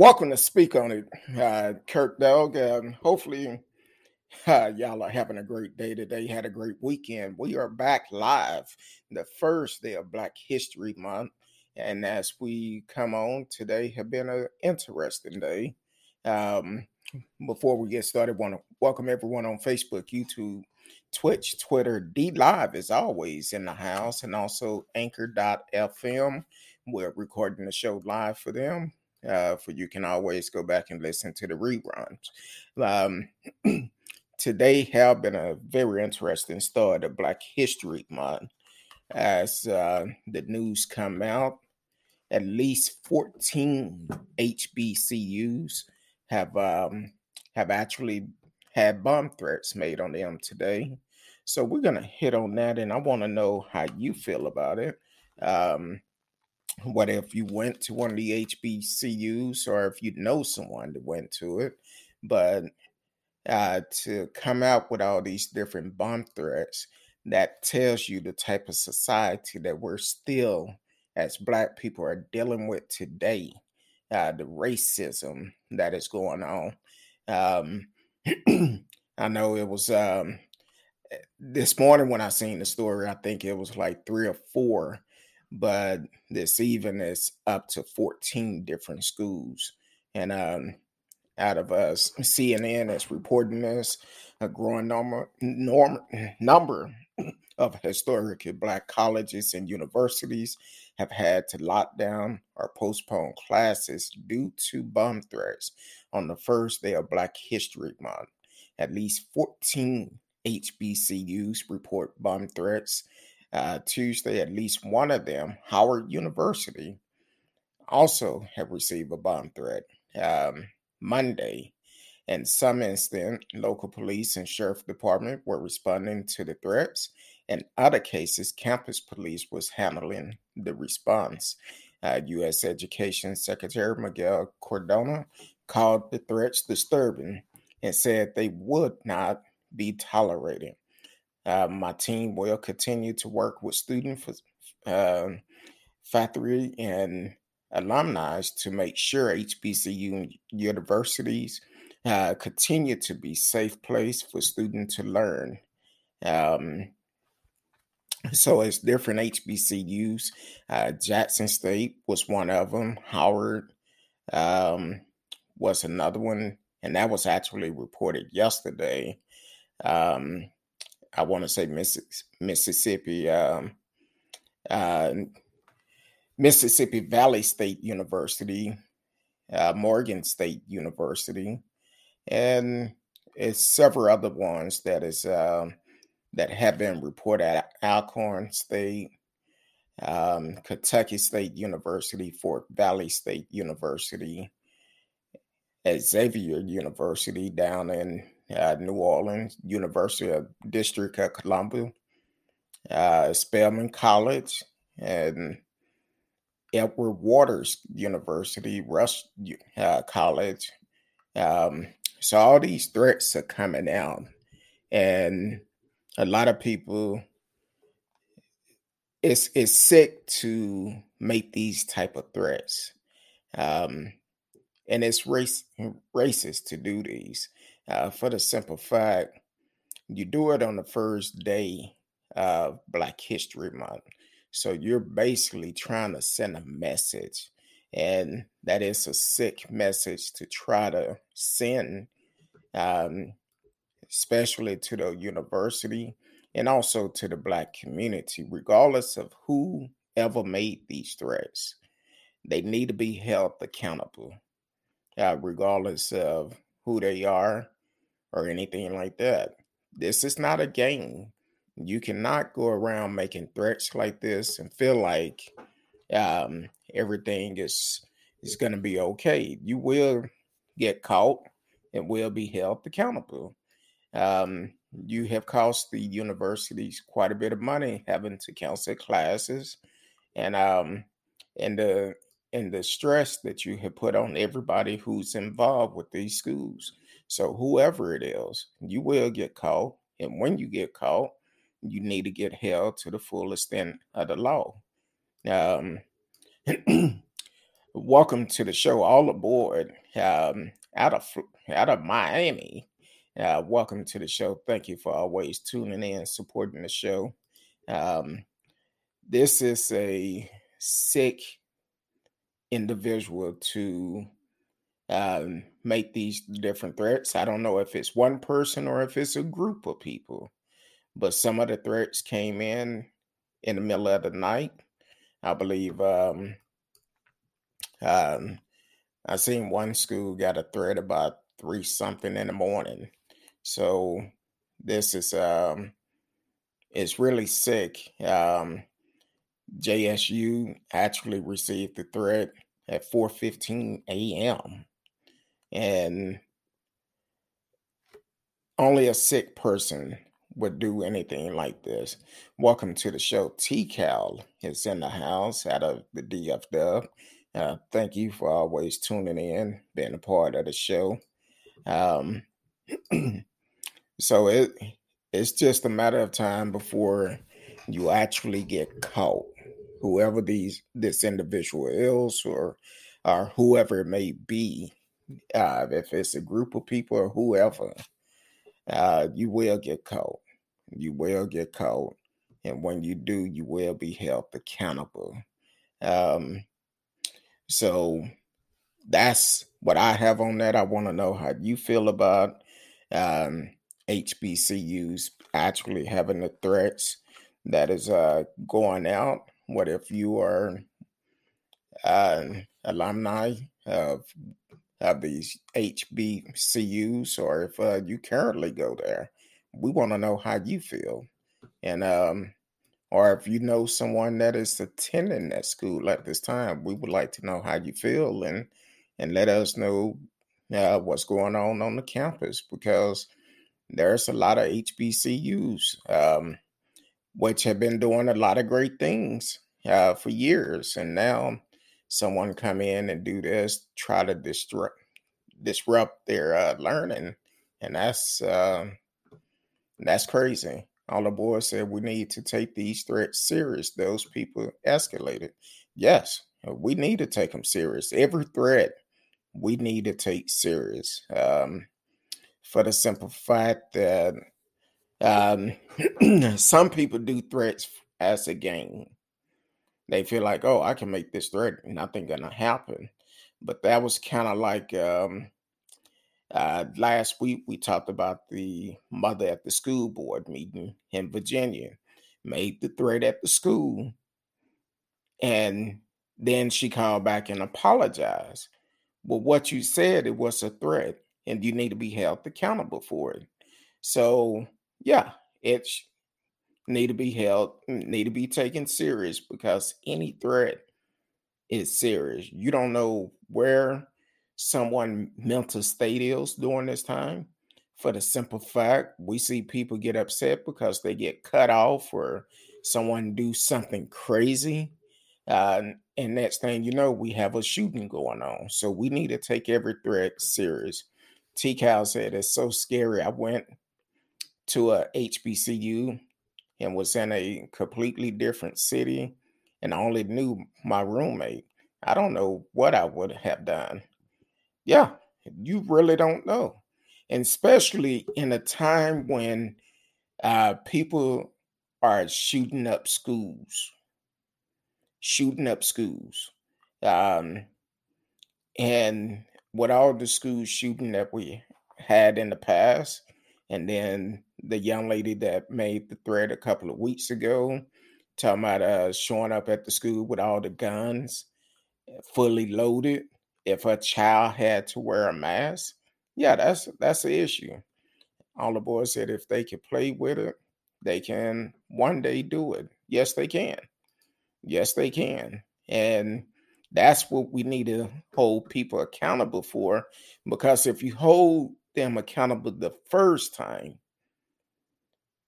Welcome to Speak on It, uh, Kirk Dog. Um, hopefully, uh, y'all are having a great day today. Had a great weekend. We are back live the first day of Black History Month. And as we come on today, have been an interesting day. Um, before we get started, want to welcome everyone on Facebook, YouTube, Twitch, Twitter, D Live is always in the house, and also Anchor.fm. We're recording the show live for them. Uh, for you can always go back and listen to the reruns. Um, today have been a very interesting start of Black History Month as uh, the news come out. At least 14 HBCUs have um, have actually had bomb threats made on them today. So we're gonna hit on that, and I want to know how you feel about it. Um, what if you went to one of the HBCUs, or if you know someone that went to it, but uh, to come out with all these different bomb threats, that tells you the type of society that we're still, as Black people, are dealing with today. Uh, the racism that is going on. Um, I know it was um, this morning when I seen the story. I think it was like three or four, but this even is up to fourteen different schools. And um, out of us, CNN is reporting this a growing number norm, number of historically black colleges and universities have had to lock down or postpone classes due to bomb threats on the first day of Black History Month. At least 14 HBCUs report bomb threats. Uh, Tuesday, at least one of them, Howard University, also have received a bomb threat. Um, Monday, in some instance, local police and sheriff department were responding to the threats. In other cases, campus police was handling the response. Uh, U.S. Education Secretary Miguel Cardona called the threats disturbing and said they would not be tolerated. Uh, my team will continue to work with student uh, faculty and alumni to make sure HBCU universities uh, continue to be safe place for students to learn. Um, so it's different HBCUs. Uh, Jackson State was one of them. Howard um, was another one, and that was actually reported yesterday. Um, I want to say Mississippi, um, uh, Mississippi Valley State University, uh, Morgan State University, and it's several other ones that is um, that have been reported at Alcorn State, um, Kentucky State University, Fort Valley State University, Xavier University down in uh, New Orleans, University of District of Columbia, uh, Spelman College, and Edward Waters University, Rust uh, College. Um, so all these threats are coming out, and a lot of people it's it's sick to make these type of threats um and it's race racist to do these uh, for the simple fact you do it on the first day of black history month so you're basically trying to send a message and that is a sick message to try to send um, especially to the university and also to the black community, regardless of who ever made these threats. They need to be held accountable, uh, regardless of who they are or anything like that. This is not a game. You cannot go around making threats like this and feel like um, everything is is going to be okay. You will get caught and will be held accountable. Um, you have cost the universities quite a bit of money having to cancel classes, and um, and the and the stress that you have put on everybody who's involved with these schools. So whoever it is, you will get caught, and when you get caught, you need to get held to the full extent of the law. Um, Welcome to the show. All aboard um, out of out of Miami. Uh, welcome to the show. Thank you for always tuning in, supporting the show. Um, this is a sick individual to um, make these different threats. I don't know if it's one person or if it's a group of people, but some of the threats came in in the middle of the night. I believe um, um, I seen one school got a threat about three something in the morning. So this is um it's really sick. Um JSU actually received the threat at 4:15 a.m. and only a sick person would do anything like this. Welcome to the show. TCal is in the house out of the DFW. Uh, thank you for always tuning in, being a part of the show. Um, so it it's just a matter of time before you actually get caught. Whoever these this individual is, or or whoever it may be, uh, if it's a group of people or whoever, uh, you will get caught. You will get caught, and when you do, you will be held accountable. Um, so that's what I have on that. I want to know how you feel about um, HBCUs actually having the threats that is uh, going out. What if you are uh, alumni of of these HBCUs, or if uh, you currently go there? We want to know how you feel, and um, or if you know someone that is attending that school at this time, we would like to know how you feel and and let us know uh, what's going on on the campus because there's a lot of HBCUs um, which have been doing a lot of great things uh, for years, and now someone come in and do this, try to disrupt disrupt their uh, learning, and that's uh, that's crazy. All the boys said we need to take these threats serious. Those people escalated. Yes, we need to take them serious. Every threat we need to take serious. Um, for the simple fact that um, some people do threats as a game. They feel like, oh, I can make this threat, nothing gonna happen. But that was kind of like um, uh, last week we talked about the mother at the school board meeting in Virginia made the threat at the school, and then she called back and apologized. Well, what you said it was a threat, and you need to be held accountable for it. So, yeah, it need to be held, need to be taken serious because any threat is serious. You don't know where someone mental state is during this time. For the simple fact we see people get upset because they get cut off or someone do something crazy uh, and next thing you know we have a shooting going on. So we need to take every threat serious. T cal said it's so scary. I went to a hbcu and was in a completely different city and only knew my roommate i don't know what i would have done yeah, you really don't know. And especially in a time when uh, people are shooting up schools, shooting up schools. Um, and with all the school shooting that we had in the past, and then the young lady that made the thread a couple of weeks ago, talking about uh, showing up at the school with all the guns fully loaded if a child had to wear a mask, yeah, that's that's the issue. All the boys said if they could play with it, they can one day do it. Yes, they can. Yes, they can. And that's what we need to hold people accountable for. Because if you hold them accountable the first time,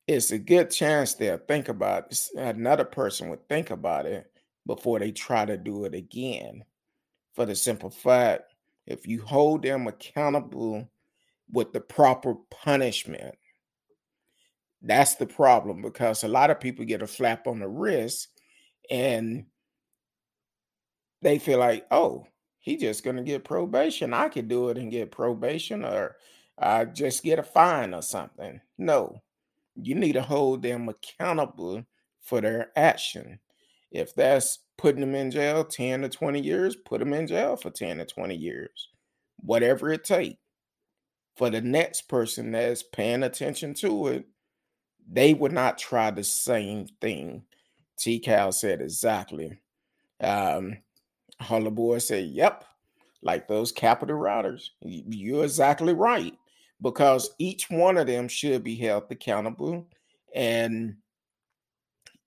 it's a good chance they'll think about it. Another person would think about it before they try to do it again for the simple fact if you hold them accountable with the proper punishment, that's the problem because a lot of people get a flap on the wrist and they feel like, oh, he just gonna get probation. I could do it and get probation or uh, just get a fine or something. No, you need to hold them accountable for their action. If that's putting them in jail 10 to 20 years, put them in jail for 10 to 20 years. Whatever it takes. For the next person that's paying attention to it, they would not try the same thing. T Cal said exactly. Um, Holla Boy said, Yep, like those capital routers. You're exactly right. Because each one of them should be held accountable and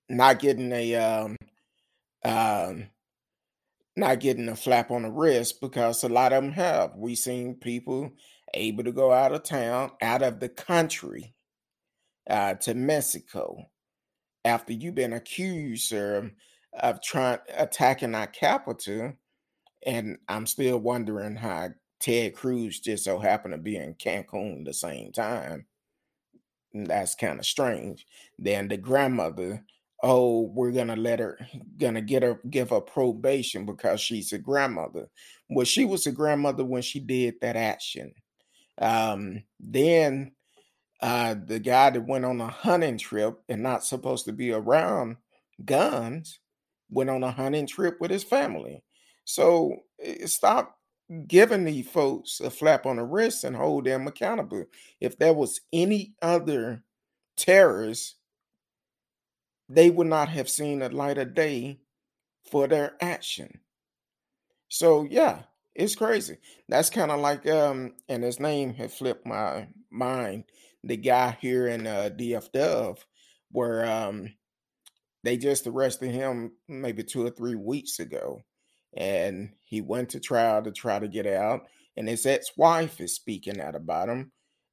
not getting a um, um, not getting a flap on the wrist because a lot of them have. We've seen people able to go out of town, out of the country, uh, to Mexico after you've been accused sir, of trying attacking our capital. And I'm still wondering how Ted Cruz just so happened to be in Cancun the same time. That's kind of strange. Then the grandmother oh, we're gonna let her, gonna get her, give her probation because she's a grandmother. Well, she was a grandmother when she did that action. Um, then uh, the guy that went on a hunting trip and not supposed to be around guns went on a hunting trip with his family. So eh, stop giving these folks a flap on the wrist and hold them accountable. If there was any other terrorist they would not have seen a light of day for their action. So yeah, it's crazy. That's kind of like um, and his name had flipped my mind. The guy here in uh, DFW, where um, they just arrested him maybe two or three weeks ago, and he went to trial to try to get out. And his ex-wife is speaking out about him,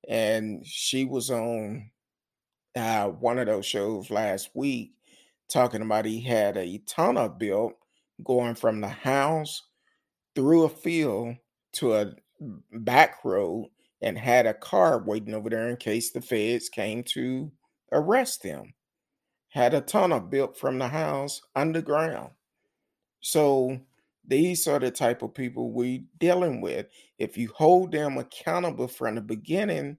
and she was on uh, one of those shows last week talking about he had a tunnel built going from the house through a field to a back road and had a car waiting over there in case the feds came to arrest him. Had a tunnel built from the house underground. So these are the type of people we dealing with. If you hold them accountable from the beginning,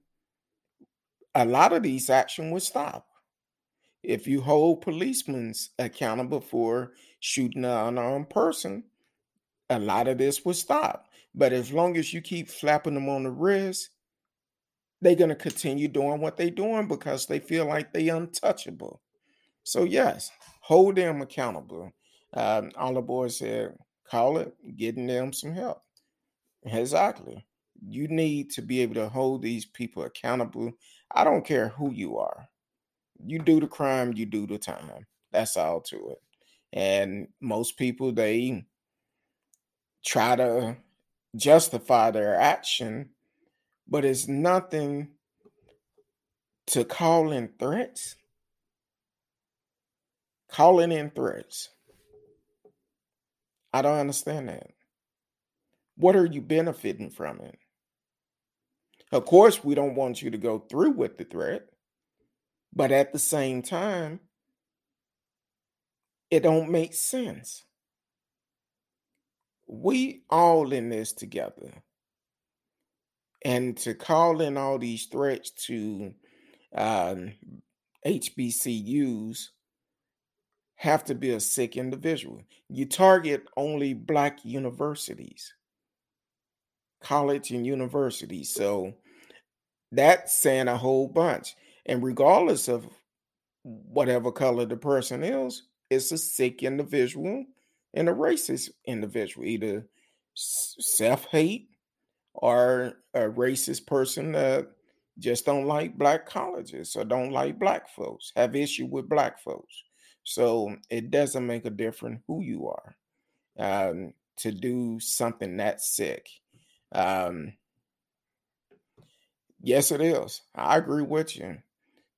a lot of these action would stop. If you hold policemen accountable for shooting an unarmed person, a lot of this will stop. But as long as you keep flapping them on the wrist, they're going to continue doing what they're doing because they feel like they're untouchable. So yes, hold them accountable. Um, all the boys said, call it getting them some help. Exactly. You need to be able to hold these people accountable I don't care who you are. You do the crime, you do the time. That's all to it. And most people, they try to justify their action, but it's nothing to call in threats. Calling in threats. I don't understand that. What are you benefiting from it? Of course, we don't want you to go through with the threat, but at the same time, it don't make sense. We all in this together. And to call in all these threats to um, HBCUs have to be a sick individual. You target only black universities, college and universities. So that's saying a whole bunch. And regardless of whatever color the person is, it's a sick individual and a racist individual, either self hate or a racist person that just don't like black colleges or don't like black folks, have issue with black folks. So it doesn't make a difference who you are um, to do something that sick. Um, Yes, it is. I agree with you.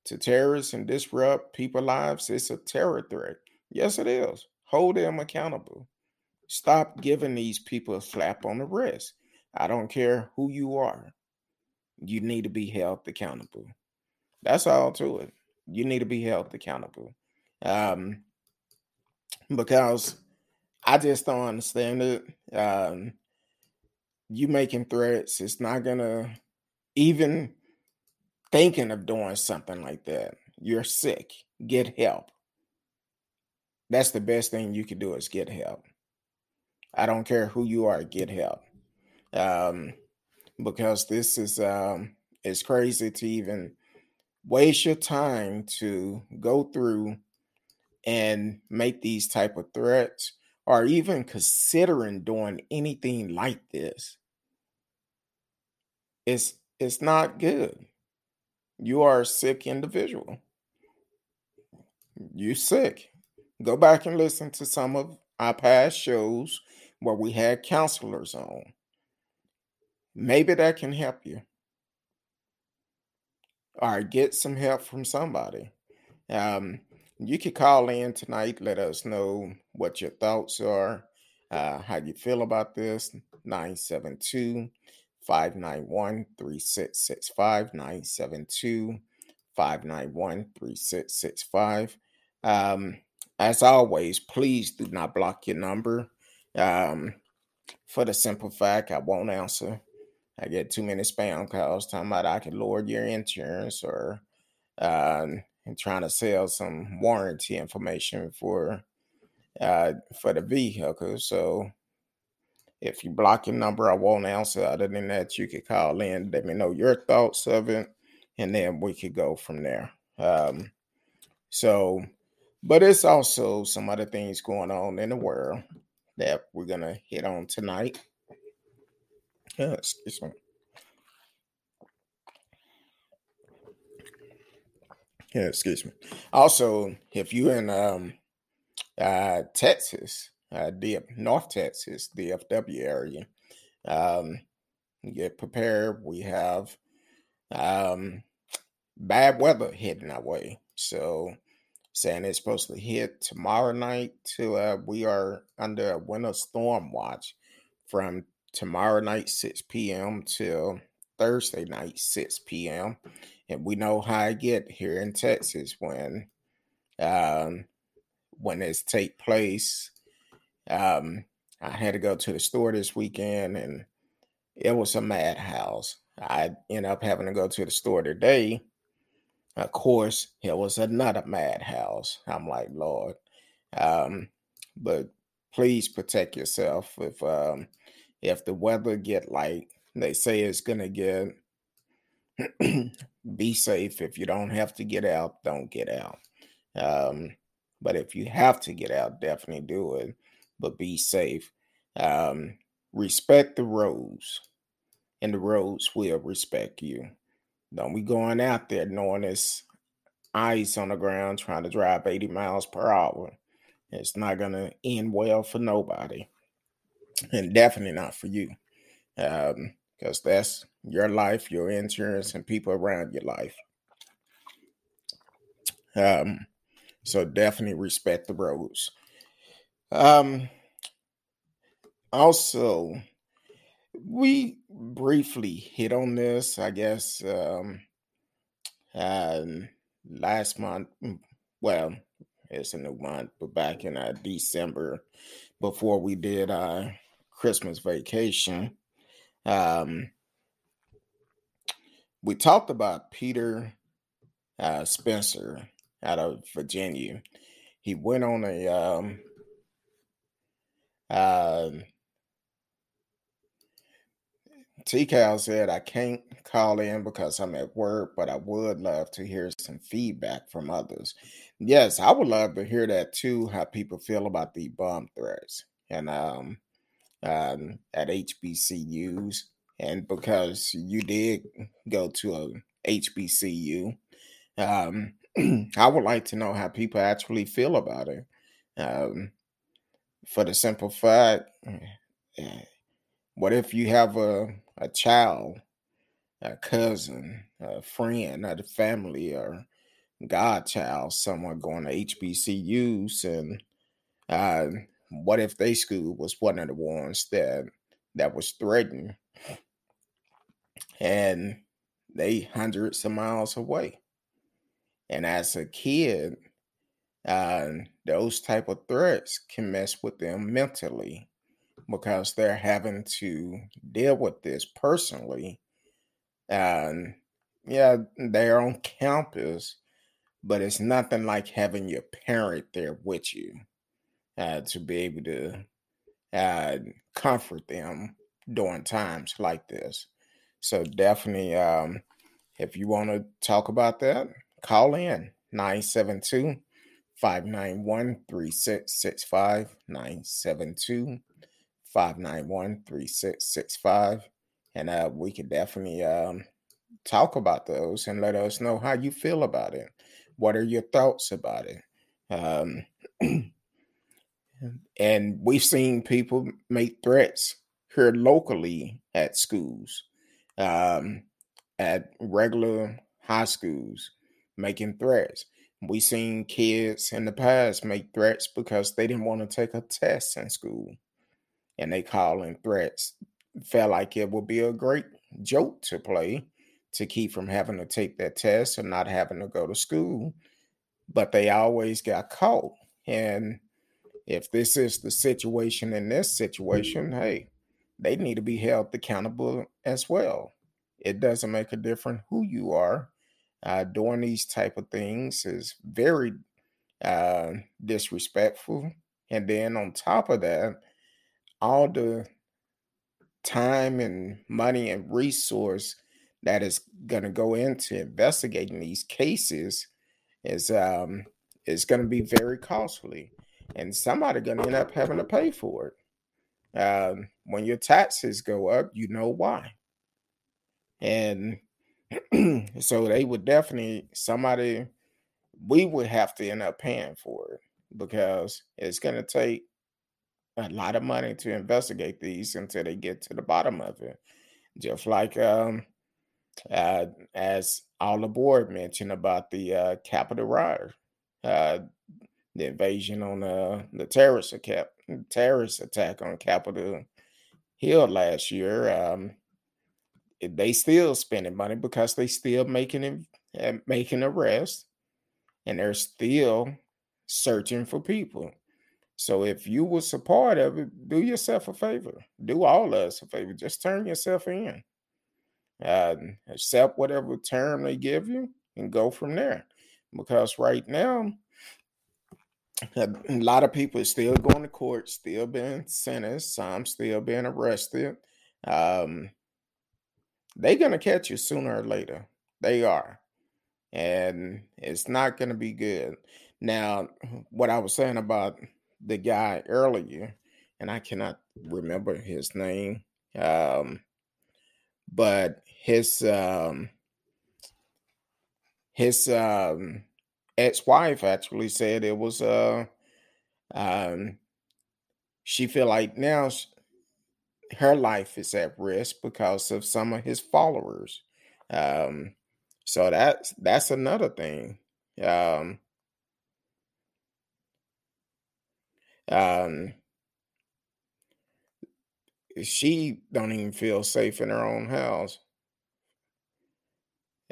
To terrorists and disrupt people lives, it's a terror threat. Yes, it is. Hold them accountable. Stop giving these people a slap on the wrist. I don't care who you are. You need to be held accountable. That's all to it. You need to be held accountable. Um, because I just don't understand it. Um, you making threats, it's not gonna even thinking of doing something like that. You're sick. Get help. That's the best thing you can do is get help. I don't care who you are, get help. Um, because this is um it's crazy to even waste your time to go through and make these type of threats or even considering doing anything like this. It's it's not good. You are a sick individual. You sick. Go back and listen to some of our past shows where we had counselors on. Maybe that can help you. Or get some help from somebody. Um you could call in tonight. Let us know what your thoughts are, uh, how you feel about this. 972 591 3665. 972 591 3665. Um, as always, please do not block your number. Um, for the simple fact, I won't answer. I get too many spam calls talking about I can lower your insurance or uh, and trying to sell some warranty information for uh, for the vehicle. So if you block your number, I won't answer. Other than that, you could call in, let me know your thoughts of it, and then we could go from there. Um, so, but it's also some other things going on in the world that we're gonna hit on tonight. Yeah, excuse me. Yeah, excuse me. Also, if you're in um, uh, Texas, uh, the North Texas, DFW area, um, get prepared. We have um, bad weather heading our way. So, saying it's supposed to hit tomorrow night. To uh, we are under a winter storm watch from tomorrow night 6 p.m. till Thursday night 6 p.m and we know how I get here in Texas when um, when this take place. Um, I had to go to the store this weekend, and it was a madhouse. I end up having to go to the store today. Of course, it was another madhouse. I'm like, Lord, um, but please protect yourself if um, if the weather get like they say it's gonna get be safe. If you don't have to get out, don't get out. Um, but if you have to get out, definitely do it. But be safe. Um, respect the roads, and the roads will respect you. Don't be going out there knowing it's ice on the ground trying to drive 80 miles per hour. It's not going to end well for nobody, and definitely not for you. Um, because that's your life, your insurance, and people around your life. Um, so definitely respect the roads. Um, also, we briefly hit on this, I guess, um, um last month. Mm, well, it's a new month, but back in uh, December, before we did our Christmas vacation, um, we talked about Peter uh, Spencer out of Virginia. He went on a um, uh, T-Cal said, I can't call in because I'm at work, but I would love to hear some feedback from others. Yes, I would love to hear that too, how people feel about the bomb threats. And um, um, at HBCUs, and because you did go to a HBCU, um, I would like to know how people actually feel about it. Um, for the simple fact, eh, what if you have a a child, a cousin, a friend, the family, or godchild, someone going to HBCUs and uh, what if they school was one of the ones that that was threatened and they hundreds of miles away and as a kid uh, those type of threats can mess with them mentally because they're having to deal with this personally. And yeah, they're on campus, but it's nothing like having your parent there with you uh, to be able to uh, comfort them during times like this. So definitely, um, if you want to talk about that, call in 972 591 3665. 972 591 3665. And uh, we could definitely um, talk about those and let us know how you feel about it. What are your thoughts about it? Um, and we've seen people make threats here locally at schools, um, at regular high schools, making threats. We've seen kids in the past make threats because they didn't want to take a test in school and they call in threats. Felt like it would be a great joke to play to keep from having to take that test and not having to go to school. But they always got caught. And if this is the situation in this situation, hey, they need to be held accountable as well. It doesn't make a difference who you are. Uh, doing these type of things is very uh, disrespectful. And then on top of that, all the time and money and resource that is going to go into investigating these cases is um is going to be very costly and somebody to end up having to pay for it um, when your taxes go up you know why and so they would definitely somebody we would have to end up paying for it because it's to take a lot of money to investigate these until they get to the bottom of it. Just like um, uh, as all the board mentioned about the uh, Capitol riot, uh, the invasion on uh, the terrorist attack, terrorist attack on Capitol Hill last year. Um, they still spending money because they still making uh, making arrests, and they're still searching for people. So if you a part of it, do yourself a favor. Do all of us a favor. Just turn yourself in. Uh, accept whatever term they give you and go from there. Because right now, a lot of people still going to court, still being sentenced, some still being arrested. Um, they're to catch you sooner or later. They are. And it's not to be good. Now, what I was saying about the guy earlier, and I cannot remember his name. Um, but his um, his um, ex-wife actually said it was uh um she feel like now her life is at risk because of some of his followers um so that's that's another thing um Um, she don't even feel safe in her own house.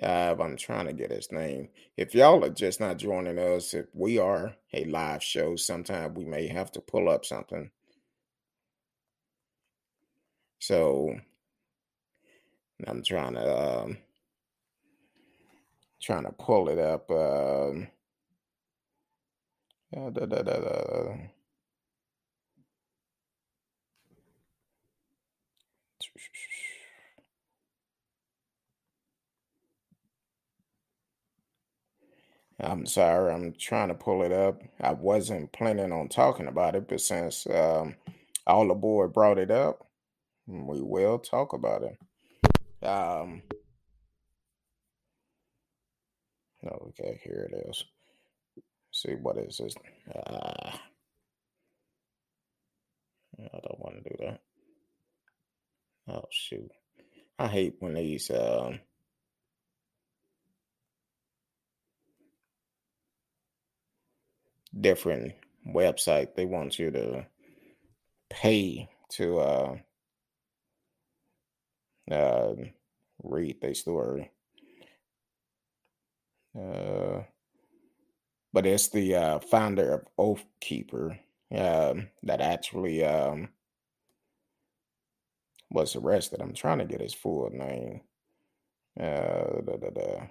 Uh, I'm trying to get his name. If y'all are just not joining us, if we are a live show, sometimes we may have to pull up something. So I'm trying to um, trying to pull it up. Um, da, da, da, I'm sorry, I'm trying to pull it up. I wasn't planning on talking about it, but since um, all the board brought it up, we will talk about it. Um, okay, here it is. Let's see what is this? Uh, I don't want to do that. Oh shoot. I hate when these um different website they want you to pay to uh uh read their story. Uh but it's the uh, founder of Oath Keeper um, that actually um, was arrested. I'm trying to get his full name. Uh, da, da, da.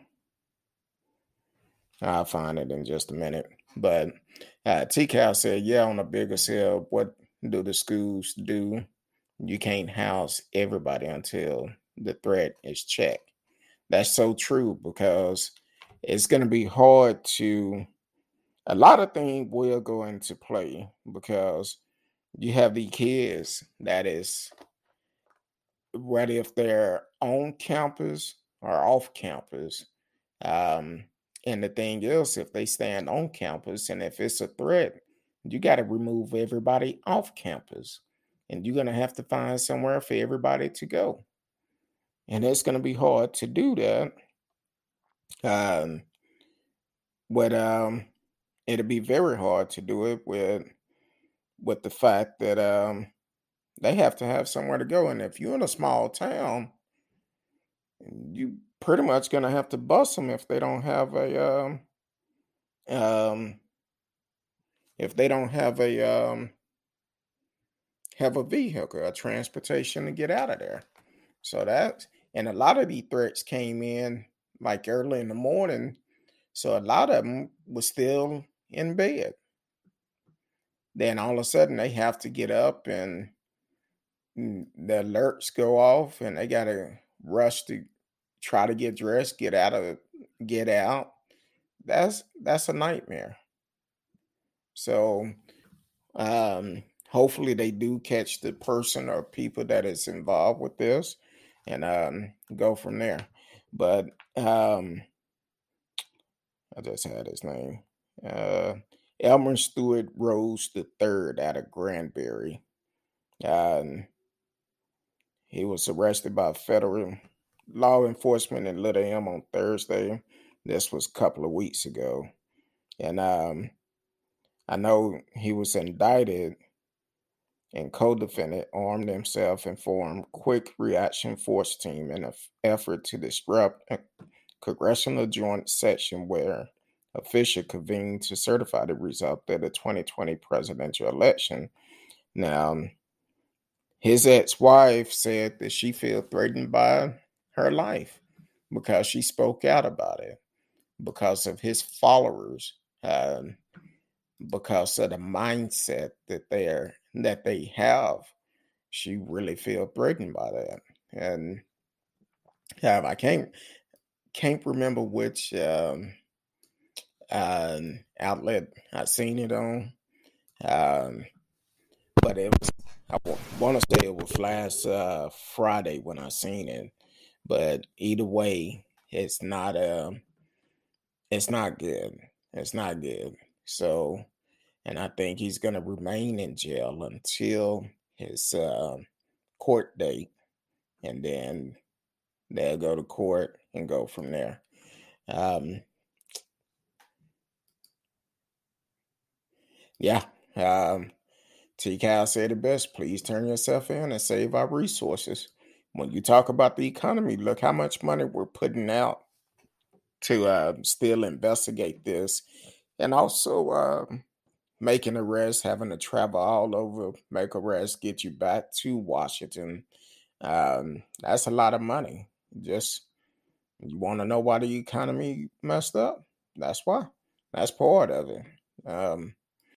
I'll find it in just a minute. But uh, T Cal said, yeah, on a bigger scale, what do the schools do? You can't house everybody until the threat is checked. That's so true because it's going to be hard to, a lot of things will go into play because you have the kids that is, whether if they're on campus or off campus, um, and the thing is, if they stand on campus and if it's a threat, you got to remove everybody off campus. And you're going to have to find somewhere for everybody to go. And it's going to be hard to do that. Um, but um, it'll be very hard to do it with with the fact that um, they have to have somewhere to go. And if you're in a small town, you pretty much gonna have to bust them if they don't have a um, um if they don't have a um have a vehicle, a transportation to get out of there. So that and a lot of these threats came in like early in the morning. So a lot of them were still in bed. Then all of a sudden they have to get up and mm, the alerts go off and they gotta rush to try to get dressed, get out of get out. That's that's a nightmare. So um hopefully they do catch the person or people that is involved with this and um go from there. But um I just had his name. Uh Elmer Stewart Rhodes the third out of Granbury. Um he was arrested by federal law enforcement in Little Elm on Thursday. This was a couple of weeks ago. And um, I know he was indicted and co-defendant armed himself and formed quick reaction force team in an effort to disrupt a congressional joint session where official convened to certify the result of the 2020 presidential election. Now, his ex-wife said that she felt threatened by her life because she spoke out about it, because of his followers, um, because of the mindset that they're that they have. She really feel threatened by that, and um, I can't can't remember which um, um, outlet I seen it on, um, but it was I want to say it was last uh, Friday when I seen it but either way, it's not um it's not good. It's not good. So and I think he's gonna remain in jail until his uh, court date, and then they'll go to court and go from there. Um, yeah, um, T. Cal said it best. Please turn yourself in and save our resources when you talk about the economy, look how much money we're putting out to uh, still investigate this, and also uh, making arrests, having to travel all over, make arrests, get you back to Washington. Um, that's a lot of money. Just you want to know why the economy messed up? That's why. That's part of it. Um,